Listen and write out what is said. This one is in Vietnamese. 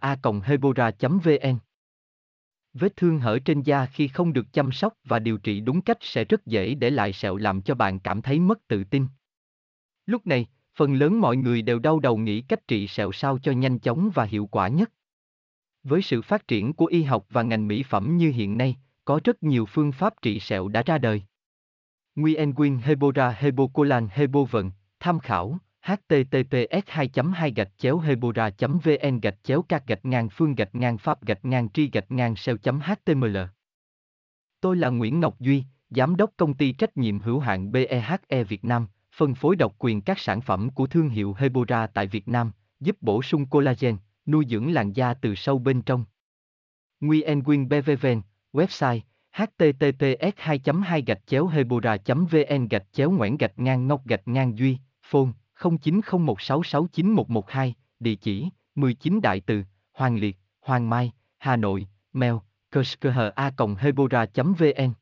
a hebora vn Vết thương hở trên da khi không được chăm sóc và điều trị đúng cách sẽ rất dễ để lại sẹo làm cho bạn cảm thấy mất tự tin. Lúc này, phần lớn mọi người đều đau đầu nghĩ cách trị sẹo sao cho nhanh chóng và hiệu quả nhất. Với sự phát triển của y học và ngành mỹ phẩm như hiện nay, có rất nhiều phương pháp trị sẹo đã ra đời. Nguyen Quyên Hebora Hebocolan Hebovận, tham khảo https 2 2 gạch chéo hebora vn gạch chéo các gạch ngang phương gạch ngang pháp gạch ngang tri gạch ngang seo html Tôi là Nguyễn Ngọc Duy, Giám đốc công ty trách nhiệm hữu hạn BEHE Việt Nam, phân phối độc quyền các sản phẩm của thương hiệu Hebora tại Việt Nam, giúp bổ sung collagen, nuôi dưỡng làn da từ sâu bên trong. Nguyen Quyên BVVN, website https 2 2 gạch chéo hebora vn gạch chéo ngoãn gạch ngang ngọc gạch ngang duy phone 0901669112 địa chỉ 19 đại từ, hoàng liệt, hoàng mai, hà nội, mail a hebora vn